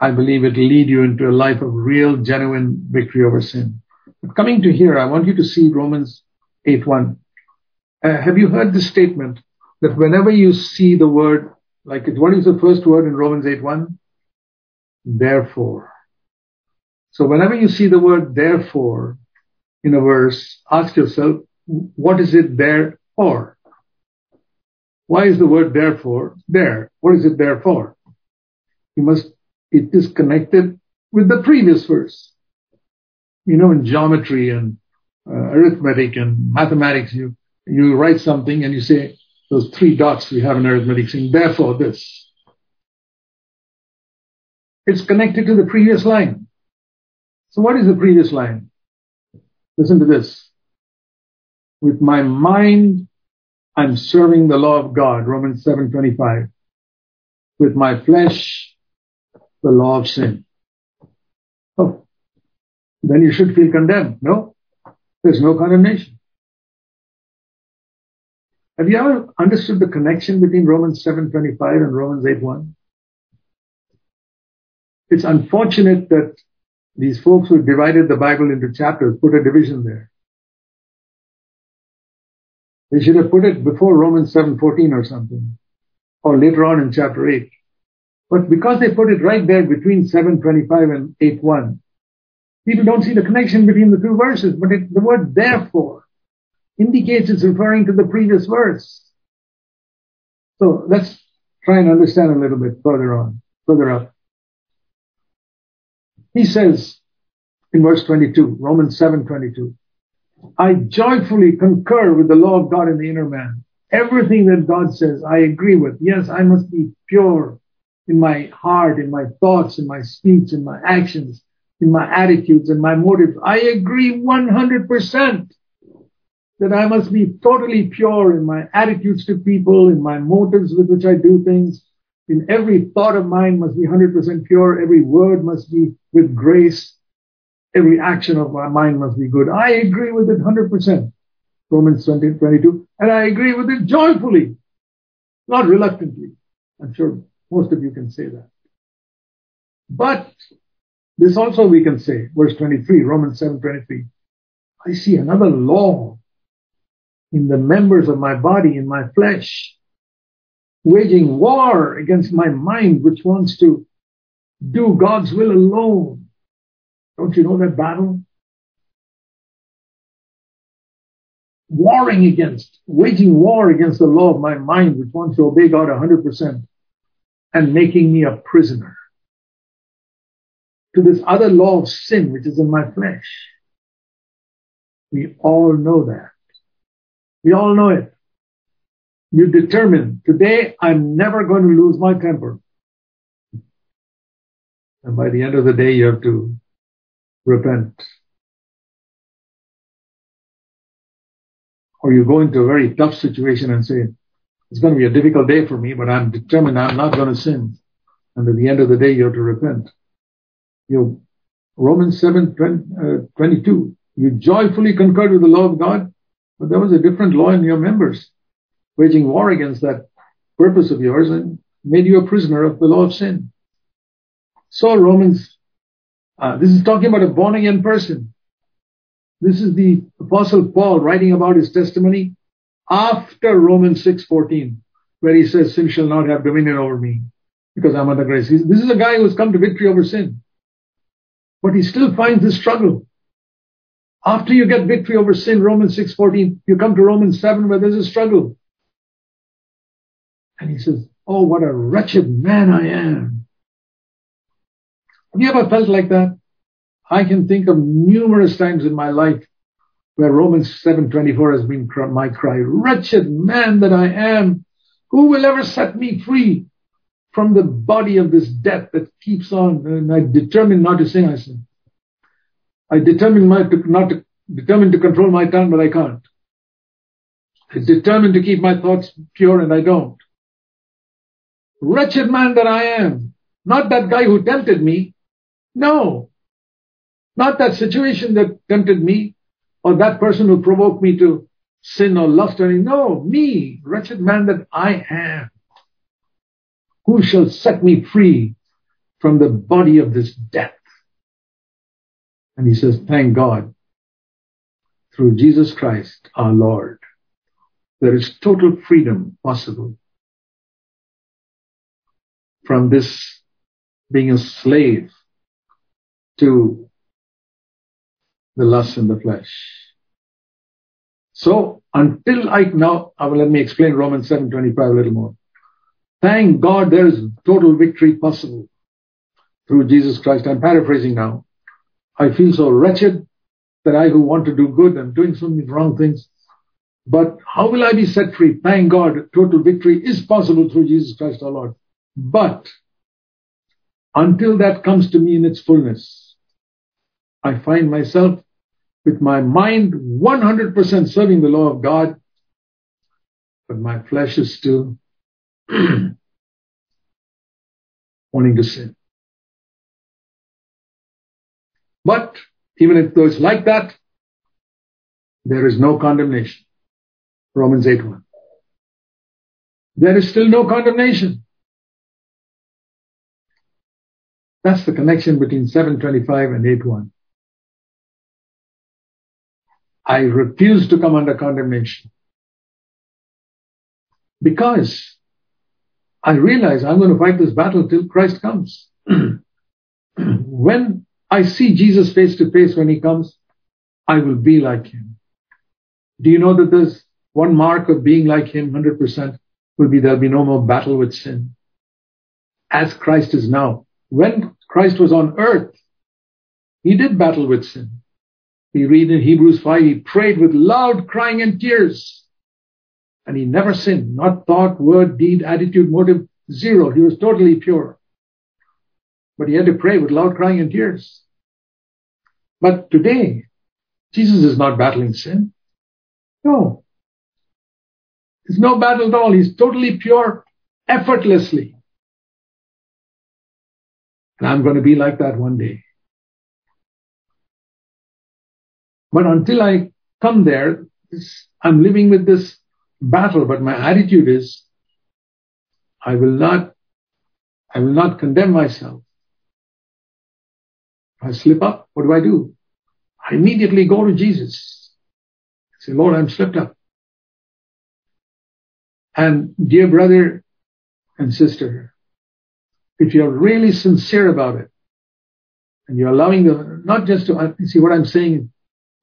I believe it will lead you into a life of real, genuine victory over sin. But coming to here, I want you to see Romans 8.1. Uh, have you heard the statement that whenever you see the word, like what is the first word in Romans 8.1? Therefore. So whenever you see the word therefore in a verse, ask yourself, what is it there for? Why is the word therefore there? What is it there for? You must, it is connected with the previous verse. You know, in geometry and uh, arithmetic and mathematics, you, you write something and you say, those three dots we have in arithmetic saying, therefore this. It's connected to the previous line. So what is the previous line? Listen to this. With my mind, I'm serving the law of God, Romans 7:25. With my flesh, the law of sin. Oh, then you should feel condemned. No, there's no condemnation. Have you ever understood the connection between Romans 7:25 and Romans 8:1? It's unfortunate that these folks who divided the Bible into chapters put a division there. They should have put it before Romans 7:14 or something, or later on in chapter 8. But because they put it right there between 7:25 and 8:1, people don't see the connection between the two verses. But it, the word therefore indicates it's referring to the previous verse. So let's try and understand a little bit further on, further up. He says in verse 22, Romans 7 22, I joyfully concur with the law of God in the inner man. Everything that God says, I agree with. Yes, I must be pure in my heart, in my thoughts, in my speech, in my actions, in my attitudes, and my motives. I agree 100% that I must be totally pure in my attitudes to people, in my motives with which I do things. In every thought of mine must be 100% pure. Every word must be with grace. Every action of my mind must be good. I agree with it 100%. Romans 20, 22. And I agree with it joyfully, not reluctantly. I'm sure most of you can say that. But this also we can say, verse 23, Romans 7, 23. I see another law in the members of my body, in my flesh, waging war against my mind, which wants to do God's will alone. Don't you know that battle? Warring against, waging war against the law of my mind, which wants to obey God 100% and making me a prisoner to this other law of sin, which is in my flesh. We all know that. We all know it. You determine, today I'm never going to lose my temper. And by the end of the day, you have to repent. Or you go into a very tough situation and say, it's going to be a difficult day for me, but I'm determined I'm not going to sin. And at the end of the day, you have to repent. You, know, Romans 7, 20, uh, 22, you joyfully concurred with the law of God but there was a different law in your members, waging war against that purpose of yours and made you a prisoner of the law of sin. So Romans, uh, this is talking about a born again person. This is the apostle Paul writing about his testimony after Romans 6:14, where he says, "Sin shall not have dominion over me, because I'm under grace." This is a guy who has come to victory over sin, but he still finds the struggle. After you get victory over sin, Romans 6.14, you come to Romans 7 where there's a struggle. And he says, oh, what a wretched man I am. Have you ever felt like that? I can think of numerous times in my life where Romans 7.24 has been my cry. Wretched man that I am. Who will ever set me free from the body of this death that keeps on? And I determined not to sin, I said. I determined my, to, not to, determined to control my tongue, but I can't. I determined to keep my thoughts pure and I don't. Wretched man that I am. Not that guy who tempted me. No. Not that situation that tempted me or that person who provoked me to sin or lust or anything. No, me, wretched man that I am. Who shall set me free from the body of this death? And he says, thank God, through Jesus Christ our Lord, there is total freedom possible from this being a slave to the lust in the flesh. So until I now, I will let me explain Romans 7:25 a little more. Thank God there is total victory possible through Jesus Christ. I'm paraphrasing now. I feel so wretched that I who want to do good am doing so many wrong things. But how will I be set free? Thank God, total victory is possible through Jesus Christ our Lord. But until that comes to me in its fullness, I find myself with my mind 100% serving the law of God, but my flesh is still *clears throat* wanting to sin. But even if though it's like that, there is no condemnation. Romans 8 1. There is still no condemnation. That's the connection between 725 and 8 1. I refuse to come under condemnation because I realize I'm going to fight this battle till Christ comes. *clears throat* when I see Jesus face to face when he comes, I will be like him. Do you know that there's one mark of being like him 100% will be there'll be no more battle with sin. As Christ is now. When Christ was on earth, he did battle with sin. We read in Hebrews 5, he prayed with loud crying and tears. And he never sinned, not thought, word, deed, attitude, motive, zero. He was totally pure. But he had to pray with loud crying and tears. But today, Jesus is not battling sin. No. There's no battle at all. He's totally pure, effortlessly. And I'm going to be like that one day. But until I come there, I'm living with this battle, but my attitude is, I will not, I will not condemn myself. If I slip up, what do I do? I immediately go to Jesus. I say, Lord, I'm slipped up. And dear brother and sister, if you're really sincere about it, and you're allowing the, not just to, see what I'm saying,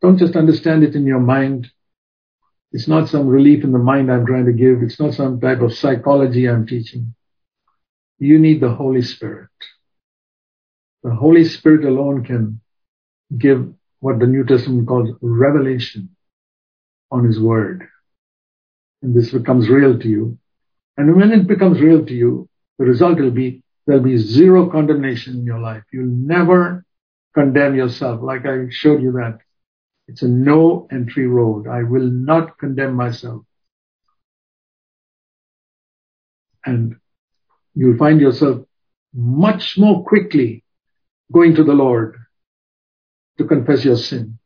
don't just understand it in your mind. It's not some relief in the mind I'm trying to give. It's not some type of psychology I'm teaching. You need the Holy Spirit. The Holy Spirit alone can give what the New Testament calls revelation on His Word. And this becomes real to you. And when it becomes real to you, the result will be there'll be zero condemnation in your life. You'll never condemn yourself, like I showed you that. It's a no entry road. I will not condemn myself. And you'll find yourself much more quickly going to the Lord to confess your sin.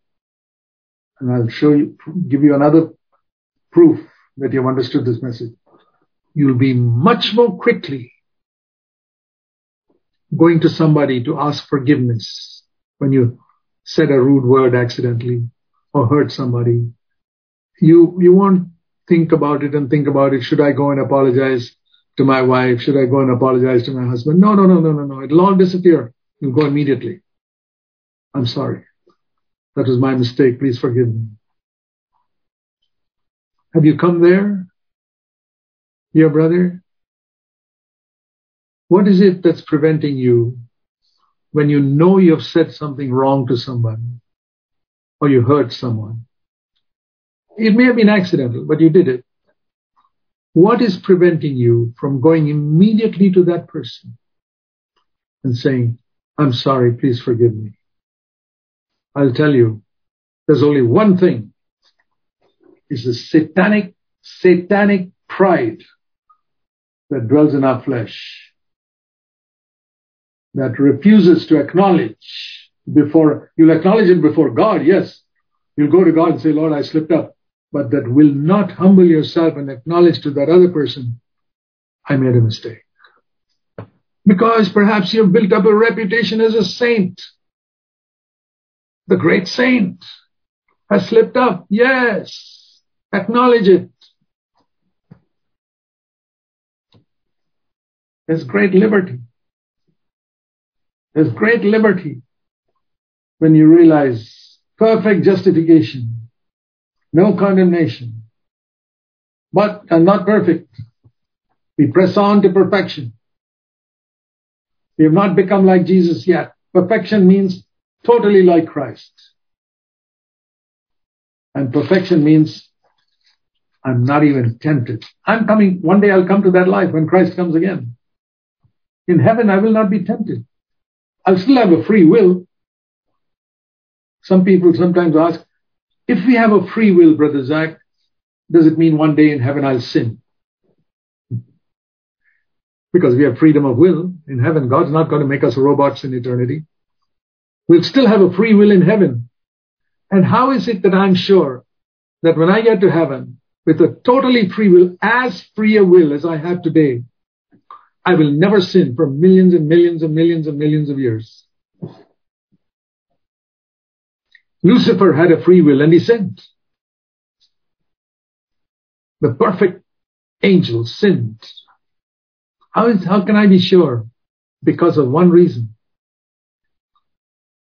And I'll show you, give you another proof that you've understood this message. You'll be much more quickly going to somebody to ask forgiveness when you said a rude word accidentally or hurt somebody. You, you won't think about it and think about it. Should I go and apologize to my wife? Should I go and apologize to my husband? No, no, no, no, no, no. It'll all disappear. You'll go immediately. I'm sorry. That was my mistake. Please forgive me. Have you come there? Dear brother? What is it that's preventing you when you know you have said something wrong to someone or you hurt someone? It may have been accidental, but you did it. What is preventing you from going immediately to that person and saying, I'm sorry, please forgive me? I'll tell you, there's only one thing It's the satanic, satanic pride that dwells in our flesh that refuses to acknowledge before, you'll acknowledge it before God, yes. You'll go to God and say, Lord, I slipped up. But that will not humble yourself and acknowledge to that other person, I made a mistake. Because perhaps you've built up a reputation as a saint. The great saint has slipped up. Yes. Acknowledge it. There's great liberty. There's great liberty when you realize perfect justification, no condemnation, but I'm not perfect. We press on to perfection. We have not become like Jesus yet. Perfection means totally like Christ. And perfection means I'm not even tempted. I'm coming, one day I'll come to that life when Christ comes again. In heaven, I will not be tempted. I'll still have a free will. Some people sometimes ask, if we have a free will, Brother Zach, does it mean one day in heaven I'll sin? Because we have freedom of will in heaven. God's not going to make us robots in eternity. We'll still have a free will in heaven. And how is it that I'm sure that when I get to heaven with a totally free will, as free a will as I have today, I will never sin for millions and millions and millions and millions of years. Lucifer had a free will and he sinned. The perfect angel sinned. How, is, how can I be sure? Because of one reason.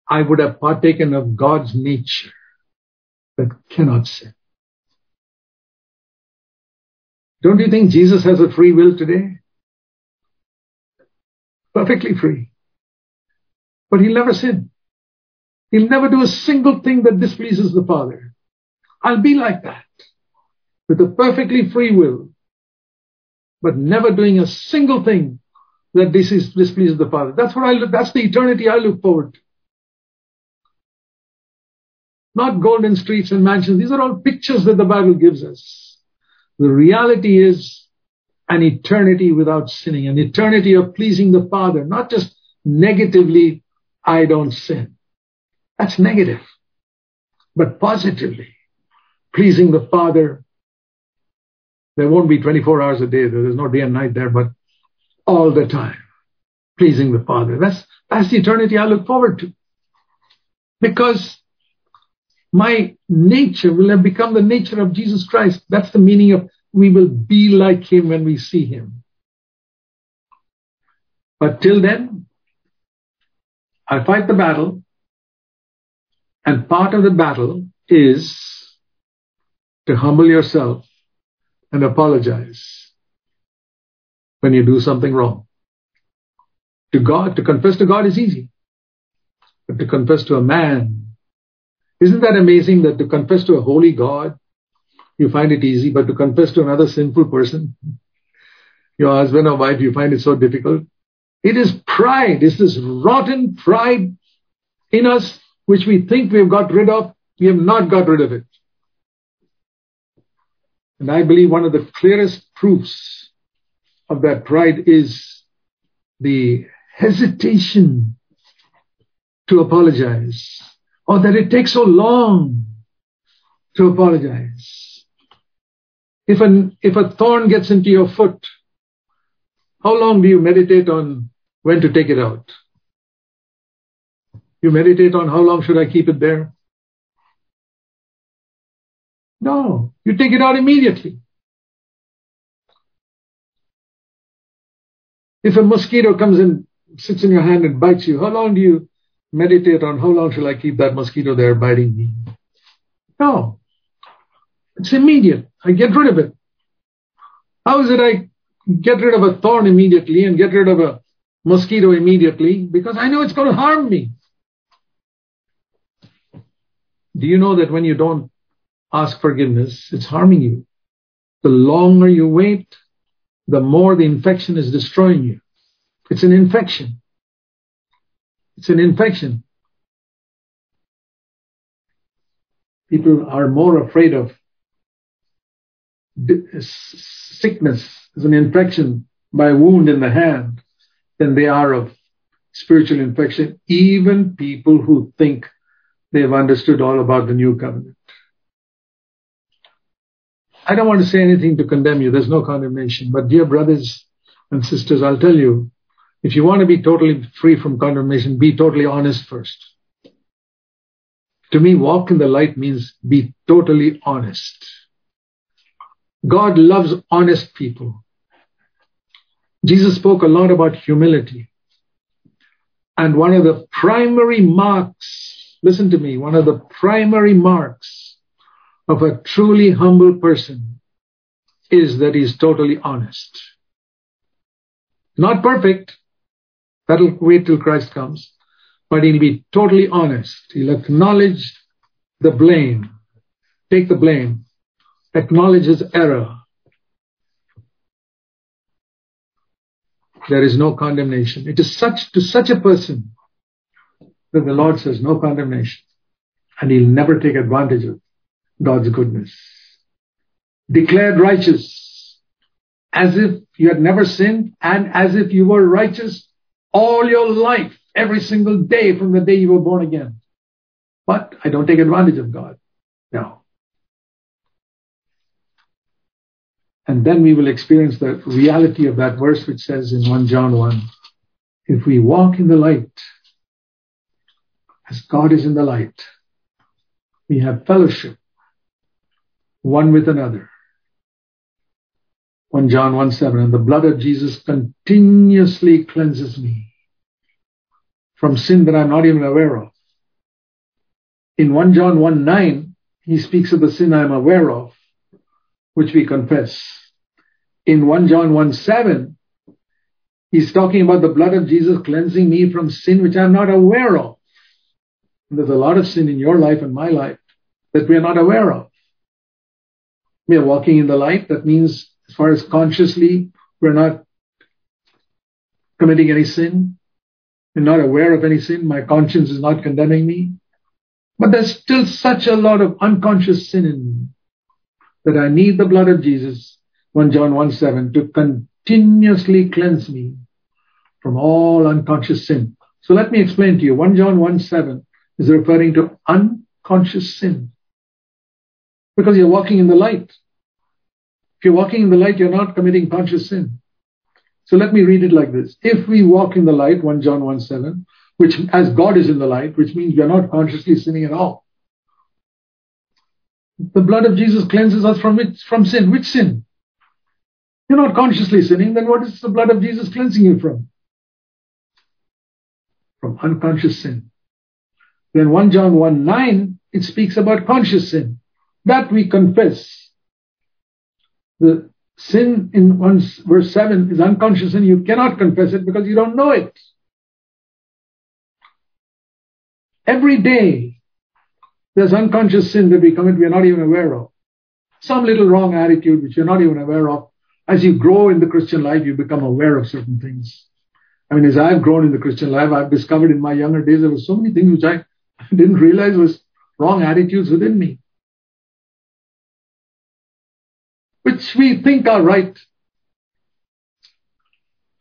I would have partaken of God's nature that cannot sin. Don't you think Jesus has a free will today? Perfectly free. But he'll never sin. He'll never do a single thing that displeases the Father. I'll be like that. With a perfectly free will. But never doing a single thing that displeases the Father. That's what I look, that's the eternity I look forward to. Not golden streets and mansions. These are all pictures that the Bible gives us. The reality is an eternity without sinning, an eternity of pleasing the Father, not just negatively, I don't sin. That's negative. But positively, pleasing the Father. There won't be 24 hours a day. There's no day and night there, but all the time, pleasing the Father. That's, that's the eternity I look forward to. Because my nature will have become the nature of Jesus Christ. That's the meaning of we will be like him when we see him. But till then, I fight the battle, and part of the battle is to humble yourself and apologize when you do something wrong. To God, to confess to God is easy. But to confess to a man isn't that amazing that to confess to a holy God, you find it easy, but to confess to another sinful person, your husband or wife, you find it so difficult? It is pride. It's this rotten pride in us which we think we have got rid of. We have not got rid of it. And I believe one of the clearest proofs of that pride is the hesitation to apologize or that it takes so long to apologize. If an, if a thorn gets into your foot, how long do you meditate on when to take it out? You meditate on how long should I keep it there? No, you take it out immediately. If a mosquito comes and sits in your hand and bites you, how long do you meditate on how long shall I keep that mosquito there biting me. No. It's immediate. I get rid of it. How is it I get rid of a thorn immediately and get rid of a mosquito immediately? Because I know it's going to harm me. Do you know that when you don't ask forgiveness, it's harming you? The longer you wait, the more the infection is destroying you. It's an infection. It's an infection. People are more afraid of sickness as an infection by wound in the hand than they are of spiritual infection, even people who think they've understood all about the new covenant. I don't want to say anything to condemn you. There's no condemnation. But dear brothers and sisters, I'll tell you, if you want to be totally free from condemnation, be totally honest first. To me, walk in the light means be totally honest. God loves honest people. Jesus spoke a lot about humility. And one of the primary marks, listen to me, one of the primary marks of a truly humble person is that he's totally honest. Not perfect, That'll wait till Christ comes. But he'll be totally honest. He'll acknowledge the blame, take the blame, acknowledges error, there is no condemnation. It is such to such a person that the Lord says no condemnation. And he'll never take advantage of God's goodness. Declared righteous, as if you had never sinned and as if you were righteous all your life, every single day from the day you were born again. But I don't take advantage of God. No. And then we will experience the reality of that verse which says in 1 John 1 if we walk in the light, as God is in the light, we have fellowship one with another. 1 John 1 7, and the blood of Jesus continuously cleanses me from sin that I'm not even aware of. In 1 John 1 9, he speaks of the sin I'm aware of, which we confess. In 1 John 1 7, he's talking about the blood of Jesus cleansing me from sin which I'm not aware of. And there's a lot of sin in your life and my life that we are not aware of. We are walking in the light. That means, as far as consciously, we're not committing any sin. We're not aware of any sin. My conscience is not condemning me. But there's still such a lot of unconscious sin in me that I need the blood of Jesus, 1 John 1 7, to continuously cleanse me from all unconscious sin. So let me explain to you. 1 John 1 7 is referring to unconscious sin. Because you're walking in the light. If you're walking in the light, you're not committing conscious sin. So let me read it like this. If we walk in the light, 1 John 1 7, which as God is in the light, which means we are not consciously sinning at all. The blood of Jesus cleanses us from it, from sin. Which sin? You're not consciously sinning, then what is the blood of Jesus cleansing you from? From unconscious sin. Then 1 John 1 9, it speaks about conscious sin. That we confess. The sin in 1 verse 7 is unconscious and you cannot confess it because you don't know it. Every day, there's unconscious sin that we commit we are not even aware of. Some little wrong attitude which you're not even aware of. As you grow in the Christian life, you become aware of certain things. I mean, as I've grown in the Christian life, I've discovered in my younger days there were so many things which I *laughs* didn't realize was wrong attitudes within me. Which we think are right.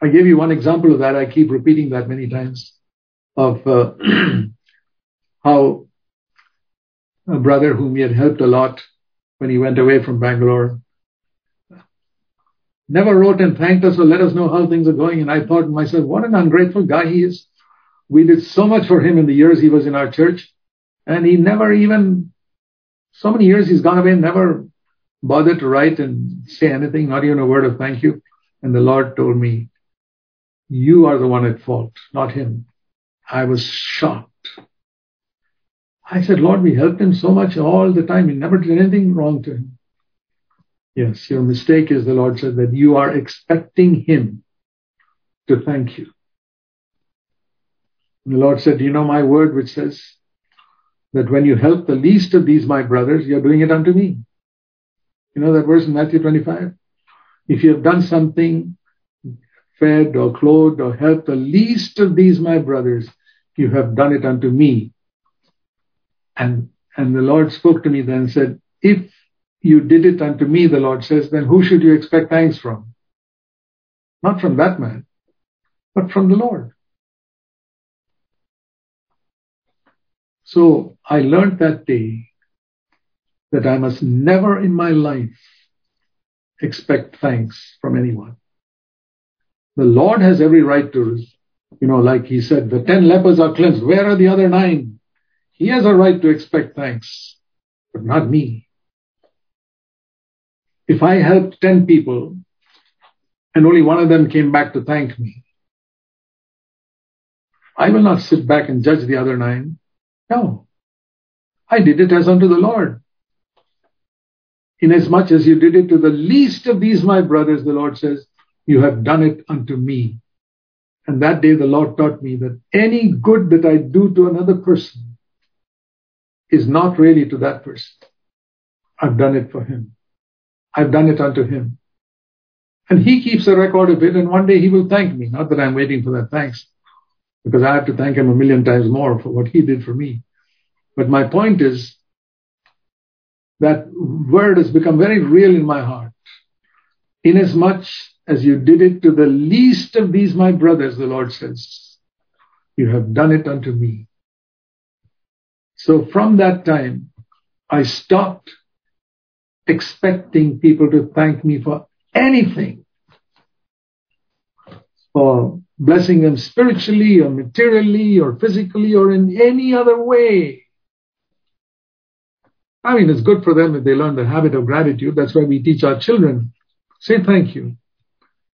I gave you one example of that. I keep repeating that many times of uh, *clears throat* how a brother whom he had helped a lot when he went away from Bangalore never wrote and thanked us or let us know how things are going. And I thought to myself, what an ungrateful guy he is. We did so much for him in the years he was in our church, and he never even, so many years he's gone away, never bothered to write and say anything, not even a word of thank you. And the Lord told me, You are the one at fault, not him. I was shocked. I said, Lord, we helped him so much all the time. We never did anything wrong to him. Yes, your mistake is, the Lord said, that you are expecting him to thank you. And the Lord said, you know my word which says that when you help the least of these, my brothers, you're doing it unto me? You know that verse in Matthew 25? If you have done something, fed or clothed or helped the least of these, my brothers, you have done it unto me. And, and the Lord spoke to me then and said, If you did it unto me, the Lord says, then who should you expect thanks from? Not from that man, but from the Lord. So I learned that day that I must never in my life expect thanks from anyone. The Lord has every right to, you know, like he said, the ten lepers are cleansed. Where are the other nine? He has a right to expect thanks, but not me. If I helped 10 people and only one of them came back to thank me, I will not sit back and judge the other nine. No. I did it as unto the Lord. Inasmuch as you did it to the least of these, my brothers, the Lord says, you have done it unto me. And that day the Lord taught me that any good that I do to another person is not really to that person. I've done it for him. I've done it unto him. And he keeps a record of it, and one day he will thank me. Not that I'm waiting for that thanks, because I have to thank him a million times more for what he did for me. But my point is that word has become very real in my heart. Inasmuch as you did it to the least of these my brothers, the Lord says, you have done it unto me. So from that time, I stopped expecting people to thank me for anything. For blessing them spiritually or materially or physically or in any other way. I mean, it's good for them if they learn the habit of gratitude. That's why we teach our children. Say thank you.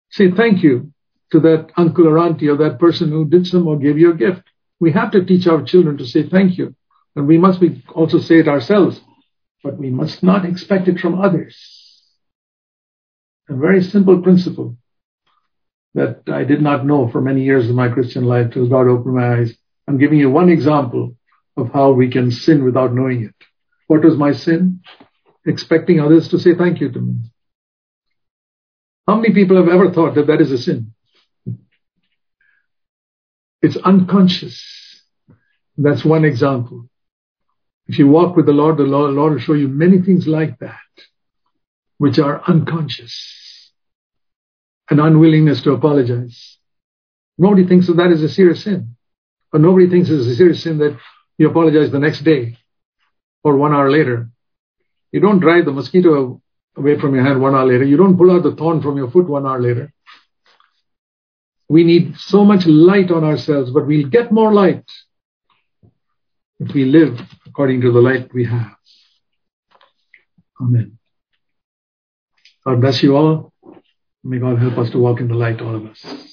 Say thank you to that uncle or auntie or that person who did some or gave you a gift. We have to teach our children to say thank you. And we must be also say it ourselves, but we must not expect it from others. A very simple principle that I did not know for many years of my Christian life till God opened my eyes. I'm giving you one example of how we can sin without knowing it. What was my sin? Expecting others to say thank you to me. How many people have ever thought that that is a sin? It's unconscious. That's one example. If you walk with the Lord, the Lord, Lord will show you many things like that, which are unconscious. An unwillingness to apologize. Nobody thinks that that is a serious sin. But nobody thinks it's a serious sin that you apologize the next day or one hour later. You don't drive the mosquito away from your hand one hour later. You don't pull out the thorn from your foot one hour later. We need so much light on ourselves, but we'll get more light if we live according to the light we have. Amen. God bless you all. May God help us to walk in the light, all of us.